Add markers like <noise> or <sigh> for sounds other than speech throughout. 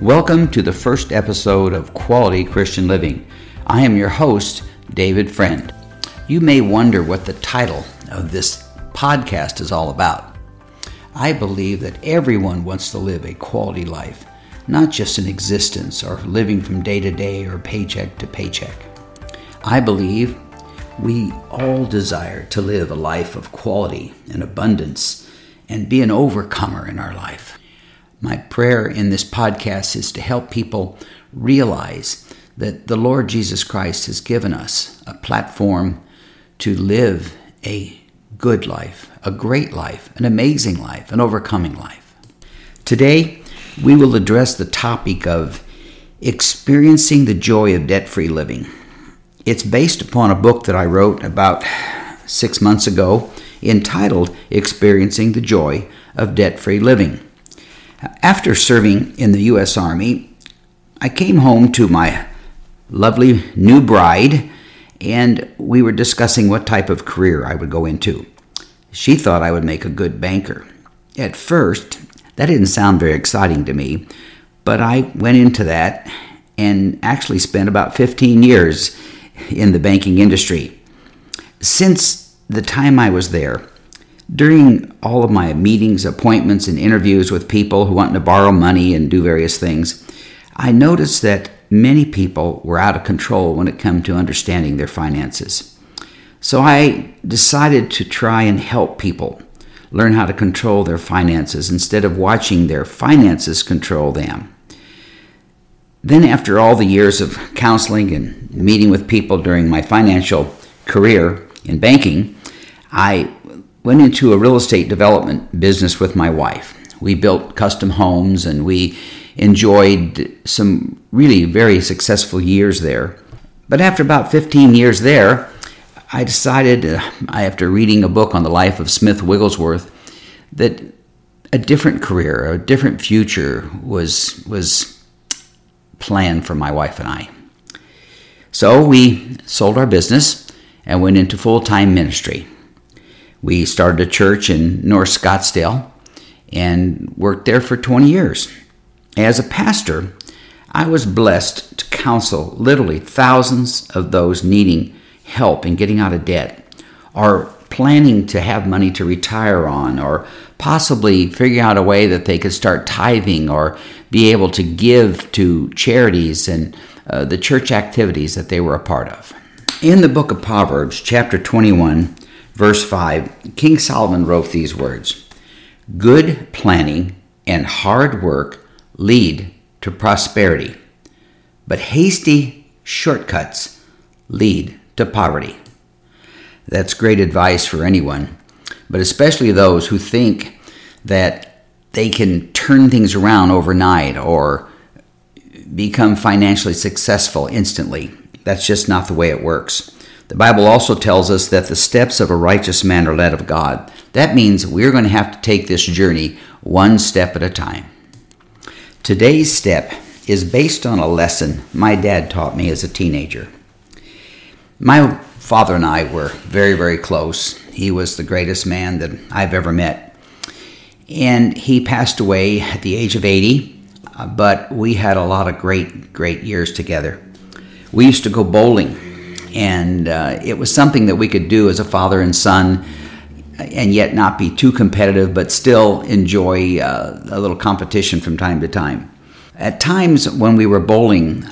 Welcome to the first episode of Quality Christian Living. I am your host, David Friend. You may wonder what the title of this podcast is all about. I believe that everyone wants to live a quality life, not just an existence or living from day to day or paycheck to paycheck. I believe we all desire to live a life of quality and abundance and be an overcomer in our life. My prayer in this podcast is to help people realize that the Lord Jesus Christ has given us a platform to live a good life, a great life, an amazing life, an overcoming life. Today, we will address the topic of experiencing the joy of debt free living. It's based upon a book that I wrote about six months ago entitled Experiencing the Joy of Debt Free Living. After serving in the U.S. Army, I came home to my lovely new bride, and we were discussing what type of career I would go into. She thought I would make a good banker. At first, that didn't sound very exciting to me, but I went into that and actually spent about 15 years in the banking industry. Since the time I was there, during all of my meetings, appointments, and interviews with people who wanted to borrow money and do various things, I noticed that many people were out of control when it came to understanding their finances. So I decided to try and help people learn how to control their finances instead of watching their finances control them. Then, after all the years of counseling and meeting with people during my financial career in banking, I went into a real estate development business with my wife. We built custom homes and we enjoyed some really very successful years there. But after about 15 years there, I decided, uh, after reading a book on the life of Smith Wigglesworth, that a different career, a different future was, was planned for my wife and I. So we sold our business and went into full time ministry. We started a church in North Scottsdale and worked there for 20 years. As a pastor, I was blessed to counsel literally thousands of those needing help in getting out of debt or planning to have money to retire on or possibly figure out a way that they could start tithing or be able to give to charities and uh, the church activities that they were a part of. In the book of Proverbs, chapter 21, verse 5, King Solomon wrote these words Good planning and hard work lead to prosperity, but hasty shortcuts lead to poverty. That's great advice for anyone, but especially those who think that they can turn things around overnight or become financially successful instantly. That's just not the way it works. The Bible also tells us that the steps of a righteous man are led of God. That means we're going to have to take this journey one step at a time. Today's step is based on a lesson my dad taught me as a teenager. My father and I were very, very close. He was the greatest man that I've ever met. And he passed away at the age of 80, uh, but we had a lot of great, great years together. We used to go bowling and uh, it was something that we could do as a father and son and yet not be too competitive but still enjoy uh, a little competition from time to time. At times when we were bowling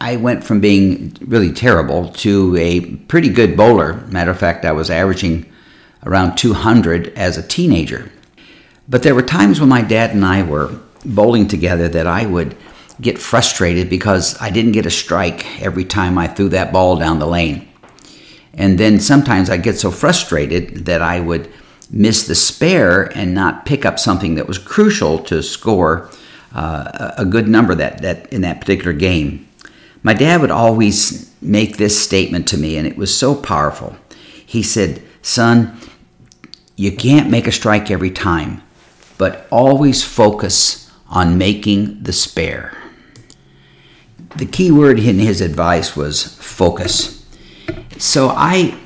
i went from being really terrible to a pretty good bowler. Matter of fact i was averaging around 200 as a teenager. But there were times when my dad and i were bowling together that i would get frustrated because I didn't get a strike every time I threw that ball down the lane. And then sometimes I'd get so frustrated that I would miss the spare and not pick up something that was crucial to score uh, a good number that, that in that particular game. My dad would always make this statement to me, and it was so powerful. He said, Son, you can't make a strike every time, but always focus on making the spare. The key word in his advice was focus. So I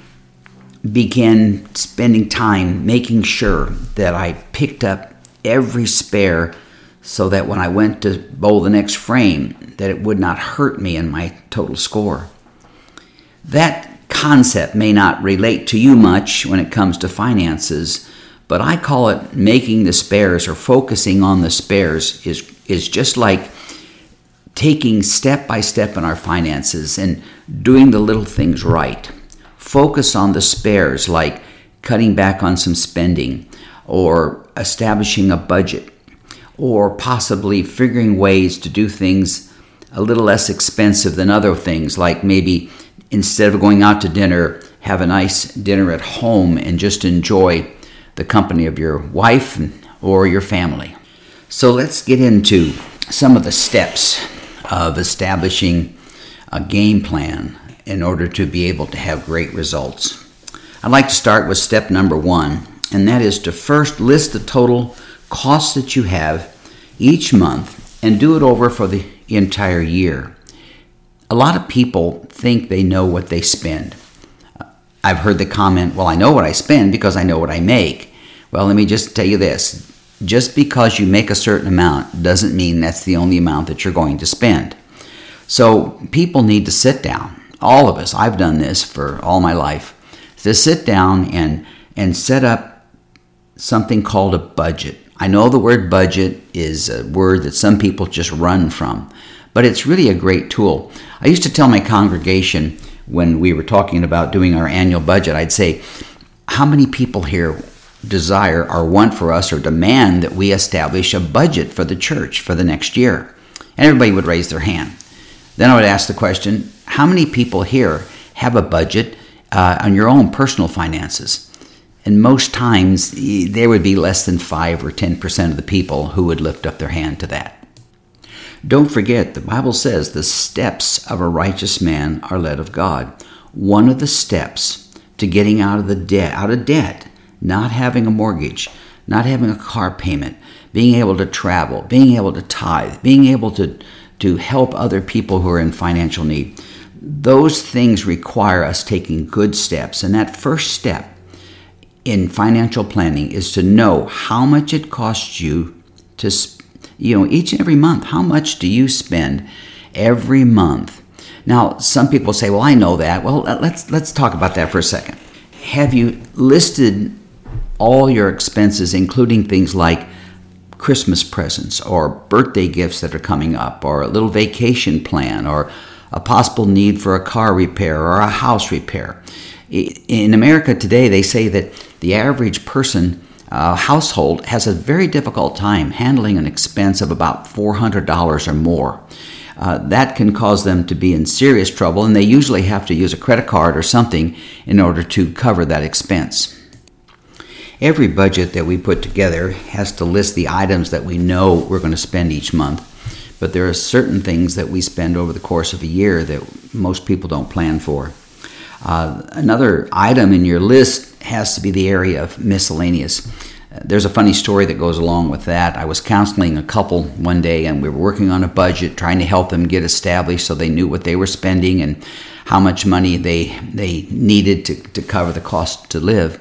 began spending time making sure that I picked up every spare so that when I went to bowl the next frame, that it would not hurt me in my total score. That concept may not relate to you much when it comes to finances, but I call it making the spares or focusing on the spares is is just like taking step by step in our finances and doing the little things right. Focus on the spares like cutting back on some spending or establishing a budget or possibly figuring ways to do things a little less expensive than other things, like maybe instead of going out to dinner, have a nice dinner at home and just enjoy the company of your wife or your family. So let's get into some of the steps of establishing a game plan in order to be able to have great results. I'd like to start with step number one, and that is to first list the total costs that you have each month and do it over for the entire year. A lot of people think they know what they spend. I've heard the comment, well, I know what I spend because I know what I make. Well, let me just tell you this just because you make a certain amount doesn't mean that's the only amount that you're going to spend. So people need to sit down. All of us, I've done this for all my life, to sit down and, and set up something called a budget. I know the word budget is a word that some people just run from, but it's really a great tool. I used to tell my congregation when we were talking about doing our annual budget, I'd say, How many people here desire or want for us or demand that we establish a budget for the church for the next year? And everybody would raise their hand. Then I would ask the question How many people here have a budget uh, on your own personal finances? And most times, there would be less than 5 or 10% of the people who would lift up their hand to that. Don't forget, the Bible says the steps of a righteous man are led of God. One of the steps to getting out of the debt, out of debt, not having a mortgage, not having a car payment, being able to travel, being able to tithe, being able to, to help other people who are in financial need. Those things require us taking good steps. And that first step in financial planning is to know how much it costs you to, you know, each and every month. How much do you spend every month? Now, some people say, "Well, I know that." Well, let's let's talk about that for a second. Have you listed all your expenses, including things like Christmas presents or birthday gifts that are coming up, or a little vacation plan, or a possible need for a car repair or a house repair? In America today, they say that the average person uh, household has a very difficult time handling an expense of about $400 or more. Uh, that can cause them to be in serious trouble, and they usually have to use a credit card or something in order to cover that expense. Every budget that we put together has to list the items that we know we're going to spend each month, but there are certain things that we spend over the course of a year that most people don't plan for. Uh, another item in your list has to be the area of miscellaneous. There's a funny story that goes along with that. I was counseling a couple one day and we were working on a budget, trying to help them get established so they knew what they were spending and how much money they, they needed to, to cover the cost to live.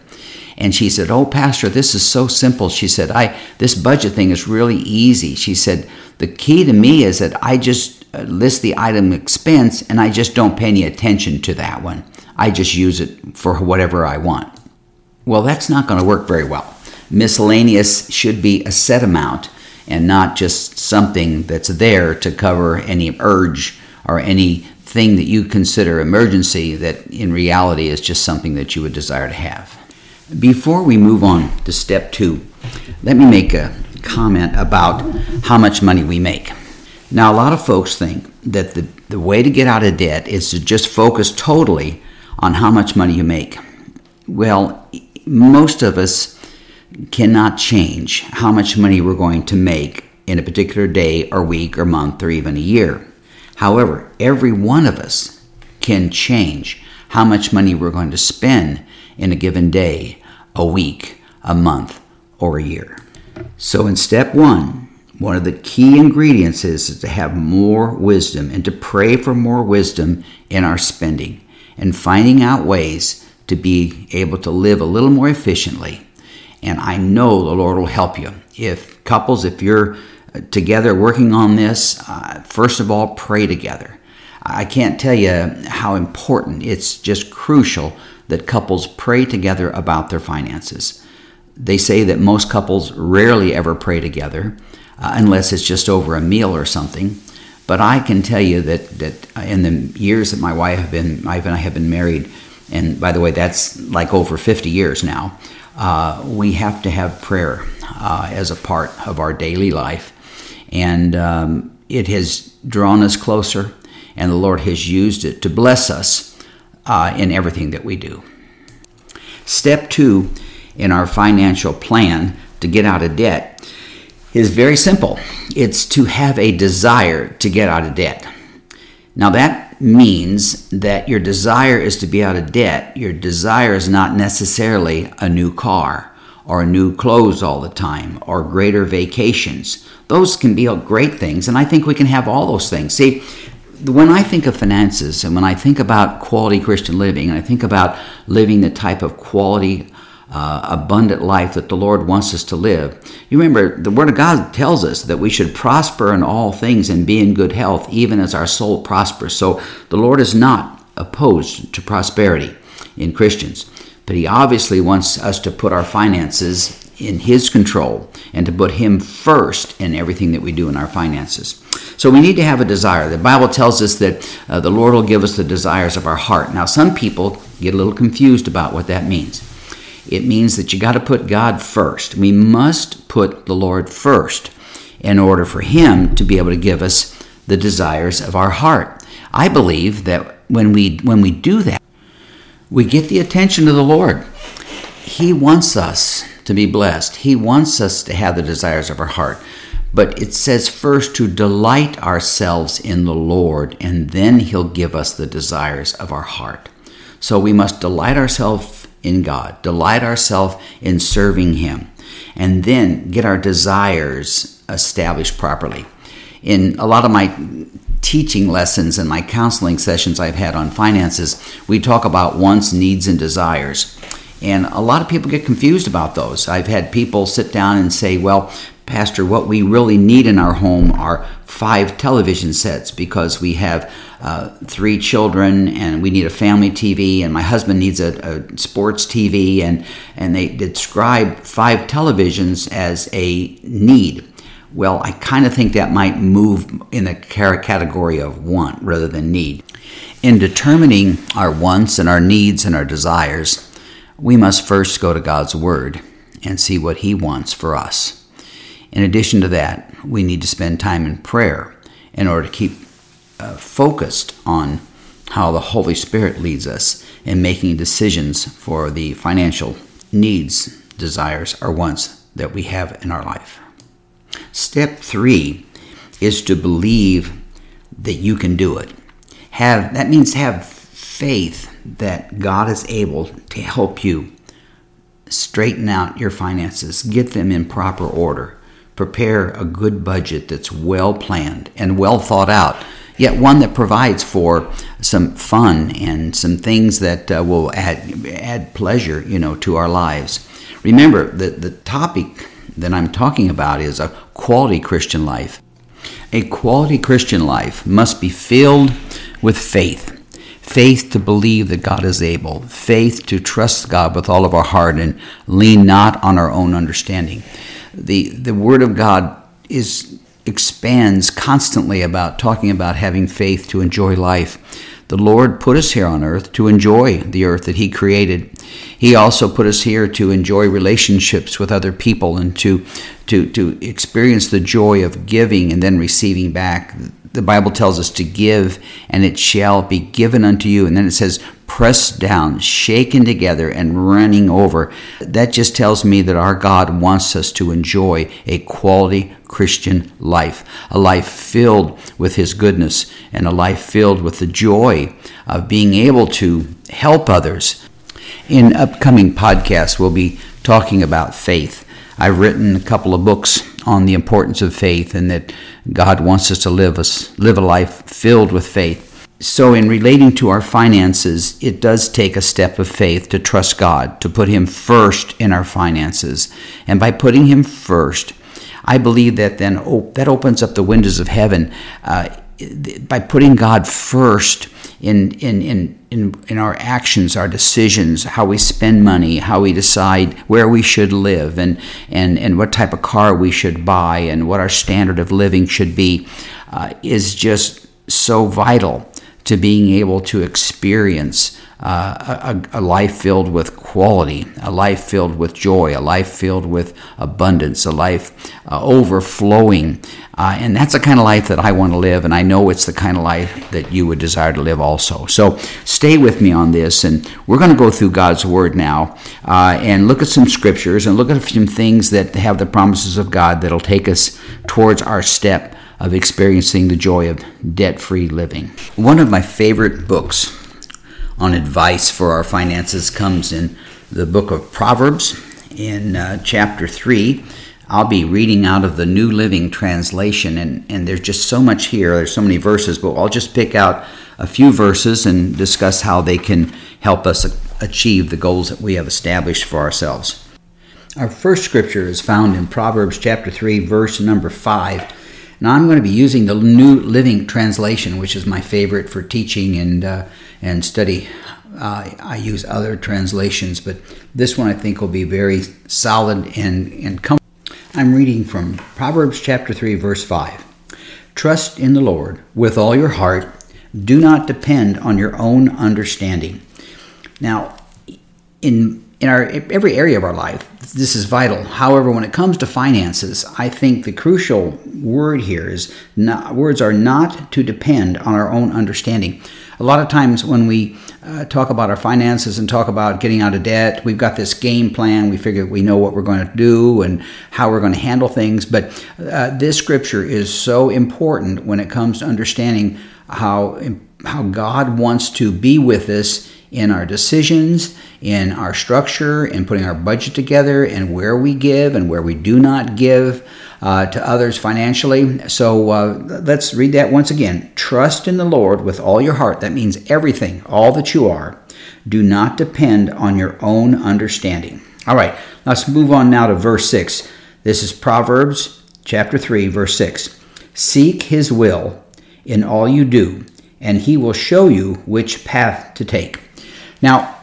And she said, "Oh, pastor, this is so simple." She said, "I this budget thing is really easy." She said, "The key to me is that I just uh, list the item expense and I just don't pay any attention to that one. I just use it for whatever I want. Well, that's not going to work very well. Miscellaneous should be a set amount and not just something that's there to cover any urge or any thing that you consider emergency that in reality is just something that you would desire to have. Before we move on to step two, let me make a comment about how much money we make. Now, a lot of folks think that the, the way to get out of debt is to just focus totally on how much money you make. Well, most of us cannot change how much money we're going to make in a particular day or week or month or even a year. However, every one of us can change how much money we're going to spend in a given day, a week, a month, or a year. So, in step one, one of the key ingredients is to have more wisdom and to pray for more wisdom in our spending and finding out ways to be able to live a little more efficiently. And I know the Lord will help you. If couples, if you're together working on this, uh, first of all, pray together. I can't tell you how important, it's just crucial that couples pray together about their finances. They say that most couples rarely ever pray together uh, unless it's just over a meal or something. But I can tell you that, that in the years that my wife have been, wife and I have been married, and by the way, that's like over 50 years now, uh, we have to have prayer uh, as a part of our daily life. And um, it has drawn us closer, and the Lord has used it to bless us uh, in everything that we do. Step two in our financial plan to get out of debt is very simple it's to have a desire to get out of debt. Now, that means that your desire is to be out of debt. Your desire is not necessarily a new car or new clothes all the time or greater vacations. Those can be great things, and I think we can have all those things. See, when I think of finances and when I think about quality Christian living and I think about living the type of quality, uh, abundant life that the Lord wants us to live, you remember the Word of God tells us that we should prosper in all things and be in good health, even as our soul prospers. So the Lord is not opposed to prosperity in Christians, but He obviously wants us to put our finances in His control and to put Him first in everything that we do in our finances. So we need to have a desire. The Bible tells us that uh, the Lord will give us the desires of our heart. Now, some people get a little confused about what that means. It means that you got to put God first. We must put the Lord first in order for Him to be able to give us the desires of our heart. I believe that when we when we do that, we get the attention of the Lord. He wants us to be blessed. He wants us to have the desires of our heart. But it says first to delight ourselves in the Lord, and then He'll give us the desires of our heart. So we must delight ourselves in God, delight ourselves in serving Him, and then get our desires established properly. In a lot of my teaching lessons and my counseling sessions I've had on finances, we talk about wants, needs, and desires. And a lot of people get confused about those. I've had people sit down and say, well, Pastor, what we really need in our home are five television sets because we have uh, three children and we need a family TV, and my husband needs a, a, sports TV, and, and they describe five televisions as a need. Well, I kind of think that might move in the category of want rather than need. In determining our wants and our needs and our desires, we must first go to God's Word and see what He wants for us. In addition to that, we need to spend time in prayer in order to keep uh, focused on how the Holy Spirit leads us in making decisions for the financial needs, desires, or wants that we have in our life. Step three is to believe that you can do it. Have that means have faith that God is able to help you straighten out your finances, get them in proper order, prepare a good budget that's well planned and well thought out, yet one that provides for some fun and some things that uh, will add add pleasure, you know, to our lives. Remember that the topic that I'm talking about is a quality Christian life. A quality Christian life must be filled with faith faith to believe that God is able, faith to trust God with all of our heart and lean not on our own understanding. The, the Word of God is expands constantly about talking about having faith to enjoy life. The Lord put us here on earth to enjoy the earth that He created. He also put us here to enjoy relationships with other people and to, to, to experience the joy of giving and then receiving back the Bible tells us to give, and it shall be given unto you. And then it says, pressed down, shaken together, and running over. That just tells me that our God wants us to enjoy a quality Christian life, a life filled with His goodness, and a life filled with the joy of being able to help others. In upcoming podcasts, we'll be talking about faith. I've written a couple of books on the importance of faith and that God wants us to live a, live a life filled with faith. So, in relating to our finances, it does take a step of faith to trust God, to put Him first in our finances. And by putting Him first, I believe that then op- that opens up the windows of heaven uh, by putting God first in, in, in, in, in our actions, our decisions, how we spend money, how we decide where we should live, and, and, and what type of car we should buy, and what our standard of living should be, uh, is just so vital to being able to experience uh, a, a, life filled with quality, a life filled with joy, a life filled with abundance, a life uh, overflowing. Uh, and that's the kind of life that I want to live, and I know it's the kind of life that you would desire to live also. So stay with me on this, and we're going to go through God's Word now uh, and look at some scriptures and look at some things that have the promises of God that'll take us towards our step of experiencing the joy of debt free living. One of my favorite books on advice for our finances comes in the book of Proverbs in uh, chapter 3. I'll be reading out of the New Living Translation, and, and there's just so much here. There's so many verses, but I'll just pick out a few verses and discuss how they can help us achieve the goals that we have established for ourselves. Our first scripture is found in Proverbs chapter 3, verse number 5. Now I'm going to be using the New Living Translation, which is my favorite for teaching and uh, and study. Uh, I use other translations, but this one I think will be very solid and and comfortable. I'm reading from Proverbs chapter three, verse five. Trust in the Lord with all your heart. Do not depend on your own understanding. Now, in in our every area of our life, this is vital. However, when it comes to finances, I think the crucial word here is not, words are not to depend on our own understanding. A lot of times when we uh, talk about our finances and talk about getting out of debt, we've got this game plan. We figure we know what we're going to do and how we're going to handle things. But uh, this scripture is so important when it comes to understanding how how God wants to be with us in our decisions, in our structure, in putting our budget together, and where we give and where we do not give uh, to others financially. So uh, let's read that once again. Trust in the Lord with all your heart. That means everything, all that you are. Do not depend on your own understanding. All right, let's move on now to verse 6. This is Proverbs chapter 3, verse 6. Seek his will in all you do, and he will show you which path to take. Now,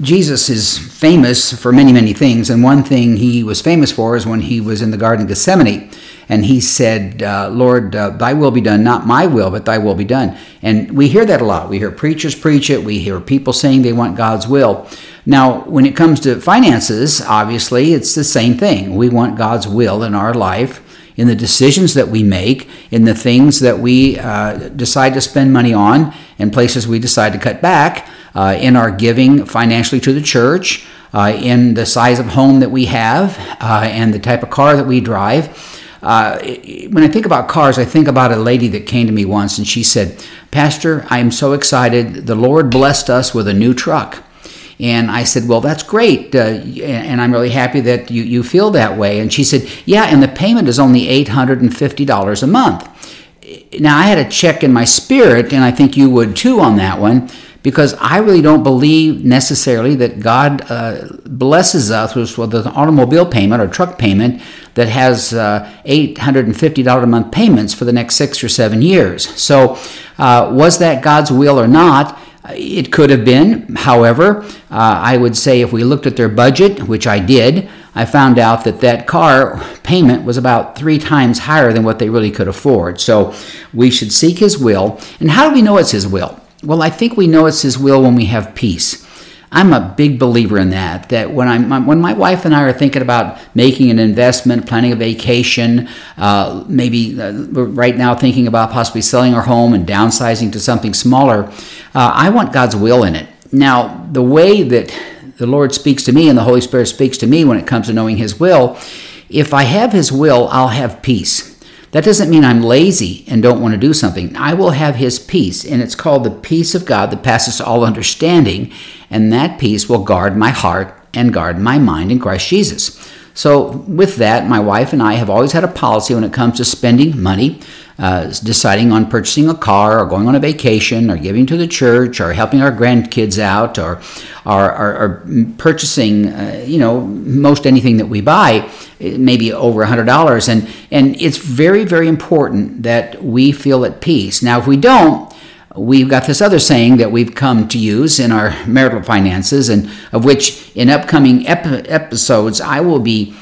Jesus is famous for many, many things, and one thing he was famous for is when he was in the Garden of Gethsemane and he said, uh, Lord, uh, thy will be done, not my will, but thy will be done. And we hear that a lot. We hear preachers preach it, we hear people saying they want God's will. Now, when it comes to finances, obviously, it's the same thing. We want God's will in our life in the decisions that we make, in the things that we uh, decide to spend money on, and places we decide to cut back uh, in our giving financially to the church, uh, in the size of home that we have, uh, and the type of car that we drive. Uh, when I think about cars, I think about a lady that came to me once and she said, Pastor, I am so excited. The Lord blessed us with a new truck. And I said, Well, that's great. Uh, and I'm really happy that you, you feel that way. And she said, Yeah, and the payment is only $850 a month. Now, I had a check in my spirit, and I think you would too on that one because I really don't believe necessarily that God uh, blesses us with an automobile payment or truck payment that has uh, $850 a month payments for the next six or seven years. So, uh, was that God's will or not? It could have been. However, uh, I would say if we looked at their budget, which I did, I found out that that car payment was about three times higher than what they really could afford. So we should seek His will. And how do we know it's His will? Well, I think we know it's His will when we have peace. I'm a big believer in that. That when I'm when my wife and I are thinking about making an investment, planning a vacation, uh, maybe uh, right now thinking about possibly selling our home and downsizing to something smaller, uh, I want God's will in it. Now, the way that the Lord speaks to me and the Holy Spirit speaks to me when it comes to knowing His will, if I have His will, I'll have peace. That doesn't mean I'm lazy and don't want to do something. I will have His peace, and it's called the peace of God that passes all understanding, and that peace will guard my heart and guard my mind in Christ Jesus. So, with that, my wife and I have always had a policy when it comes to spending money. Uh, deciding on purchasing a car or going on a vacation or giving to the church or helping our grandkids out or, or, or, or purchasing, uh, you know, most anything that we buy, maybe over $100. And, and it's very, very important that we feel at peace. Now, if we don't, we've got this other saying that we've come to use in our marital finances, and of which in upcoming ep- episodes I will be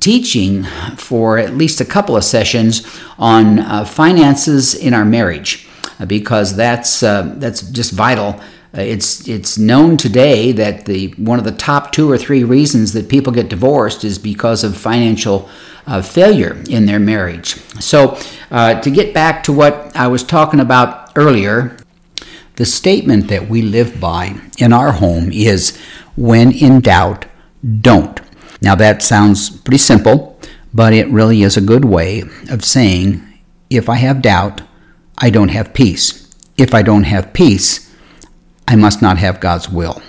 teaching for at least a couple of sessions on uh, finances in our marriage uh, because that's uh, that's just vital. Uh, it's it's known today that the one of the top two or three reasons that people get divorced is because of financial uh, failure in their marriage. So uh, to get back to what I was talking about earlier, the statement that we live by in our home is, "When in doubt, don't." Now, that sounds pretty simple, but it really is a good way of saying if I have doubt, I don't have peace. If I don't have peace, I must not have God's will.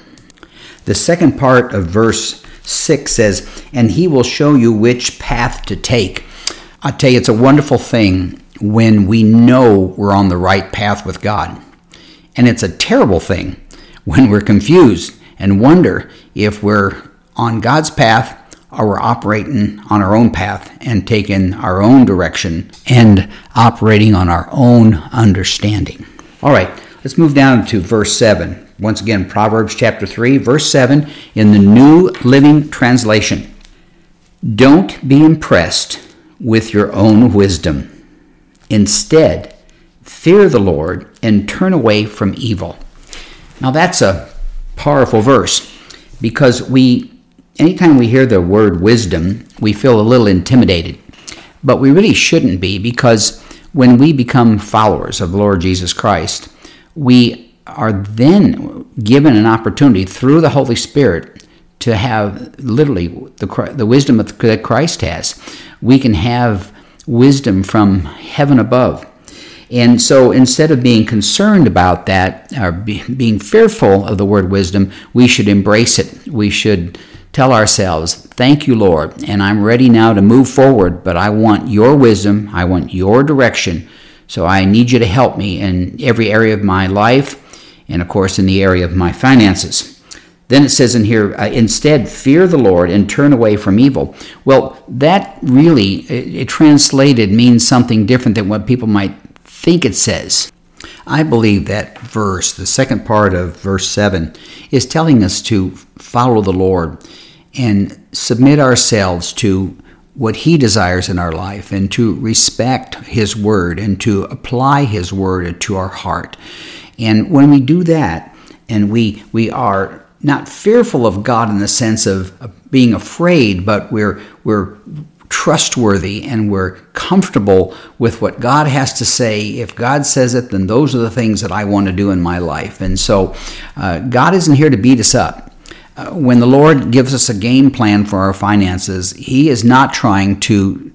The second part of verse 6 says, And he will show you which path to take. I tell you, it's a wonderful thing when we know we're on the right path with God. And it's a terrible thing when we're confused and wonder if we're on God's path we're operating on our own path and taking our own direction and operating on our own understanding. All right, let's move down to verse 7. Once again, Proverbs chapter 3, verse 7 in the New Living Translation. Don't be impressed with your own wisdom. Instead, fear the Lord and turn away from evil. Now, that's a powerful verse because we anytime we hear the word wisdom, we feel a little intimidated. But we really shouldn't be because when we become followers of the Lord Jesus Christ, we are then given an opportunity through the Holy Spirit to have literally the, the wisdom that Christ has. We can have wisdom from heaven above. And so instead of being concerned about that or be, being fearful of the word wisdom, we should embrace it. We should tell ourselves, Thank you, Lord, and I'm ready now to move forward, but I want your wisdom, I want your direction. So I need you to help me in every area of my life, and of course, in the area of my finances. Then it says in here, uh, instead, fear the Lord and turn away from evil. Well, that really, it, it translated, means something different than what people might think it says. I believe that verse, the second part of verse 7, is telling us to follow the Lord and submit ourselves to what He desires in our life and to respect His Word and to apply His Word to our heart. And when we do that, and we, we are not fearful of God in the sense of being afraid, but we're, we're trustworthy and we're comfortable with what God has to say. If God says it, then those are the things that I want to do in my life. And so uh, God isn't here to beat us up. When the Lord gives us a game plan for our finances, He is not trying to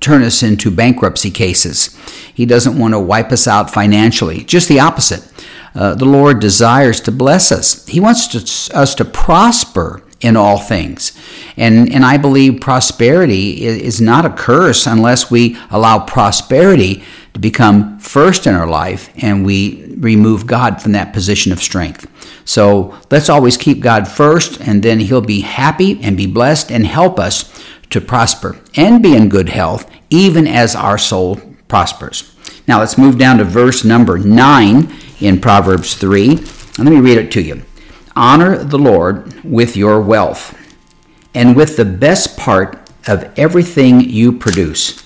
turn us into bankruptcy cases. He doesn't want to wipe us out financially. Just the opposite. Uh, the Lord desires to bless us. He wants to, us to prosper in all things. And, and I believe prosperity is not a curse unless we allow prosperity to become first in our life and we remove God from that position of strength. So let's always keep God first, and then He'll be happy and be blessed and help us to prosper and be in good health, even as our soul prospers. Now let's move down to verse number 9 in Proverbs 3. And let me read it to you. Honor the Lord with your wealth and with the best part of everything you produce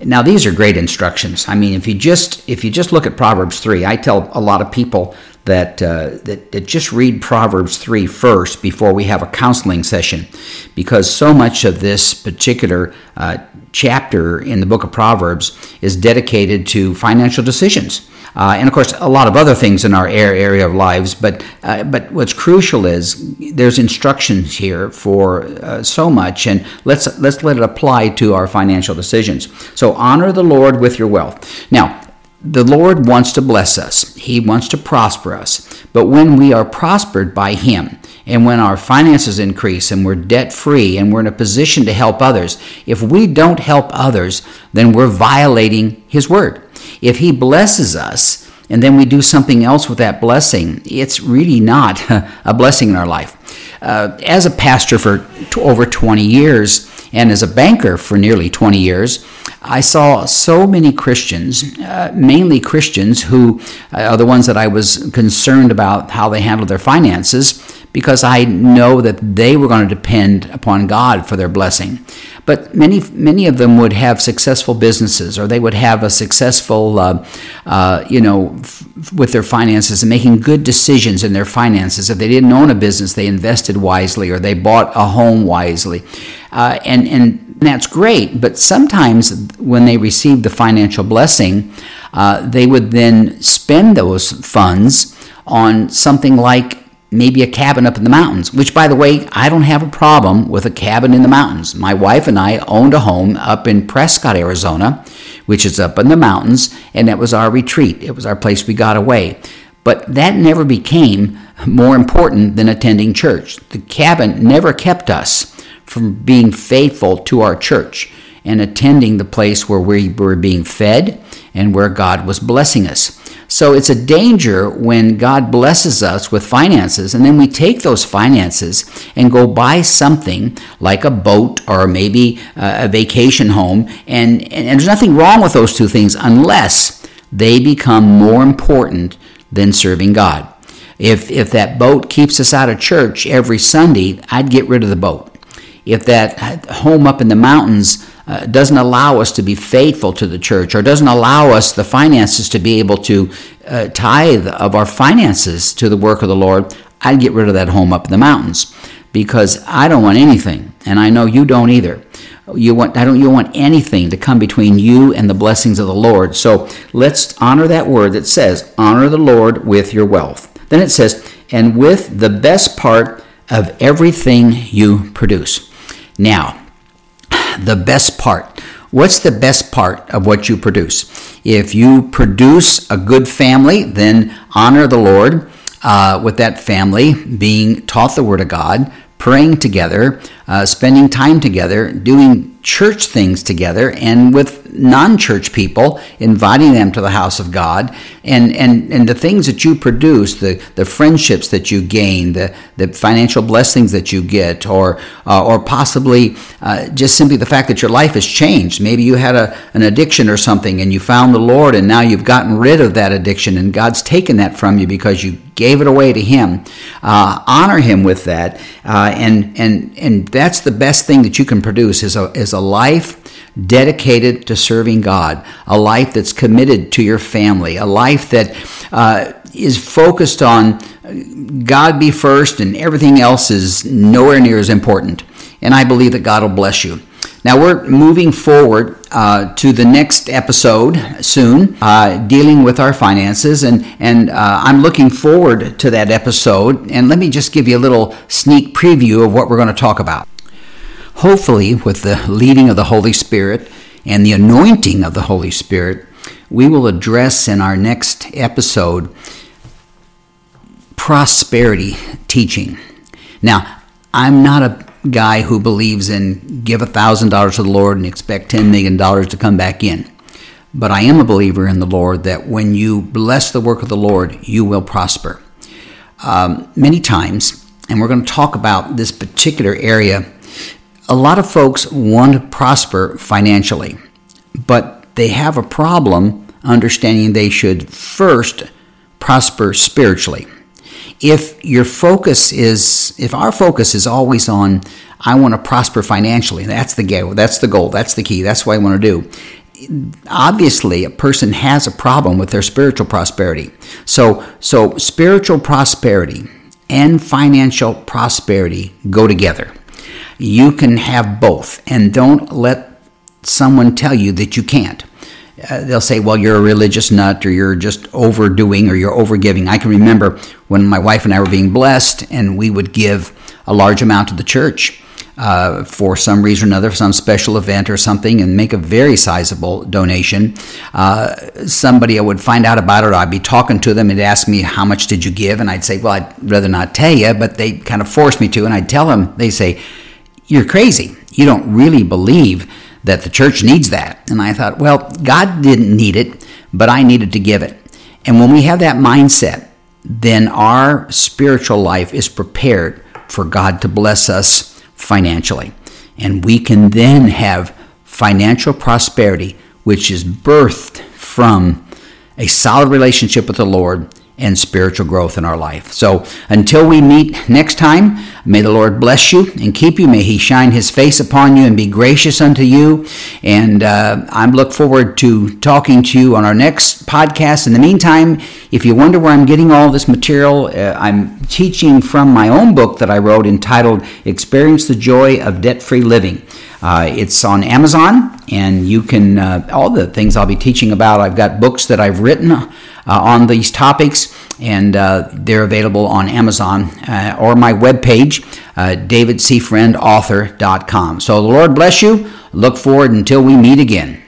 now these are great instructions. I mean, if you just if you just look at Proverbs three, I tell a lot of people that, uh, that that just read Proverbs 3 first before we have a counseling session, because so much of this particular uh, chapter in the book of Proverbs is dedicated to financial decisions. Uh, and of course, a lot of other things in our area of lives. But uh, but what's crucial is there's instructions here for uh, so much, and let's let's let it apply to our financial decisions. So honor the Lord with your wealth. Now. The Lord wants to bless us. He wants to prosper us. But when we are prospered by Him, and when our finances increase and we're debt free and we're in a position to help others, if we don't help others, then we're violating His word. If He blesses us and then we do something else with that blessing, it's really not <laughs> a blessing in our life. Uh, as a pastor for t- over 20 years and as a banker for nearly 20 years, I saw so many Christians, uh, mainly Christians, who uh, are the ones that I was concerned about how they handled their finances because I know that they were going to depend upon God for their blessing. But many, many of them would have successful businesses, or they would have a successful, uh, uh, you know, f- with their finances and making good decisions in their finances. If they didn't own a business, they invested wisely, or they bought a home wisely, uh, and and that's great. But sometimes when they received the financial blessing, uh, they would then spend those funds on something like maybe a cabin up in the mountains, which, by the way, I don't have a problem with a cabin in the mountains. My wife and I owned a home up in Prescott, Arizona, which is up in the mountains, and that was our retreat. It was our place we got away. But that never became more important than attending church. The cabin never kept us from being faithful to our church and attending the place where we were being fed and where God was blessing us. So it's a danger when God blesses us with finances and then we take those finances and go buy something like a boat or maybe uh, a vacation home. And, and, and there's nothing wrong with those two things unless they become more important than serving God. If, if that boat keeps us out of church every Sunday, I'd get rid of the boat. If that home up in the mountains uh, doesn't allow us to be faithful to the church or doesn't allow us the finances to be able to uh, tithe of our finances to the work of the Lord, I'd get rid of that home up in the mountains because I don't want anything, and I know you don't either. You want I don't you want anything to come between you and the blessings of the Lord. So let's honor that word that says, honor the Lord with your wealth. Then it says, and with the best part of everything you produce. Now, the best part. What's the best part of what you produce? If you produce a good family, then honor the Lord uh, with that family, being taught the Word of God, praying together, uh, spending time together, doing church things together, and with non church people, inviting them to the house of God, and, and, and the things that you produce, the, the friendships that you gain, the, the financial blessings that you get, or, uh, or possibly uh, just simply the fact that your life has changed. Maybe you had a, an addiction or something and you found the Lord, and now you've gotten rid of that addiction, and God's taken that from you because you gave it away to Him. Uh, honor Him with that, uh, and, and, and that's the best thing that you can produce is a, is a life dedicated to serving God, a life that's committed to your family, a life that uh, is focused on God be first and everything else is nowhere near as important. And I believe that God will bless you. Now we're moving forward uh, to the next episode soon, uh, dealing with our finances, and and uh, I'm looking forward to that episode. And let me just give you a little sneak preview of what we're going to talk about. Hopefully, with the leading of the Holy Spirit and the anointing of the Holy Spirit, we will address in our next episode prosperity teaching. Now, I'm not a guy who believes in give $1,000 to the Lord and expect $10 million to come back in. But I am a believer in the Lord that when you bless the work of the Lord, you will prosper. Um, many times, and we're going to talk about this particular area a lot of folks want to prosper financially, but they have a problem understanding they should first prosper spiritually. If your focus is, if our focus is always on, I want to prosper financially, that's the goal, that's the goal, that's the key, that's what I want to do. Obviously, a person has a problem with their spiritual prosperity. So, so spiritual prosperity and financial prosperity go together. You can have both, and don't let someone tell you that you can't. Uh, they'll say, well, you're a religious nut, or you're just overdoing, or you're overgiving. I can remember when my wife and I were being blessed, and we would give a large amount to the church. uh, for some reason or another, some special event or something, and make a very sizable donation. Uh, somebody I would find out about it, I'd be talking to them and ask me, How much did you give? And I'd say, Well, I'd rather not tell you, but they kind of force me to. And I'd tell them, They say, You're crazy. You don't really believe that the church needs that. And I thought, Well, God didn't need it, but I needed to give it. And when we have that mindset, then our spiritual life is prepared for God to bless us financially. And we can then have financial prosperity, which is birthed from a solid relationship with the Lord and spiritual growth in our life. So until we meet next time, may the Lord bless you and keep you. May He shine His face upon you and be gracious unto you. And uh, I look forward to talking to you on our next podcast. In the meantime, if you wonder where I'm getting all this material, uh, I'm teaching from my own book that I wrote entitled Experience the Joy of Debt Free Living. Uh, it's on Amazon, and you can, uh, all the things I'll be teaching about, I've got books that I've written on these topics, and uh, they're available on Amazon uh, or my webpage, uh, davidcfriendauthor.com. So the Lord bless you. Look forward until we meet again.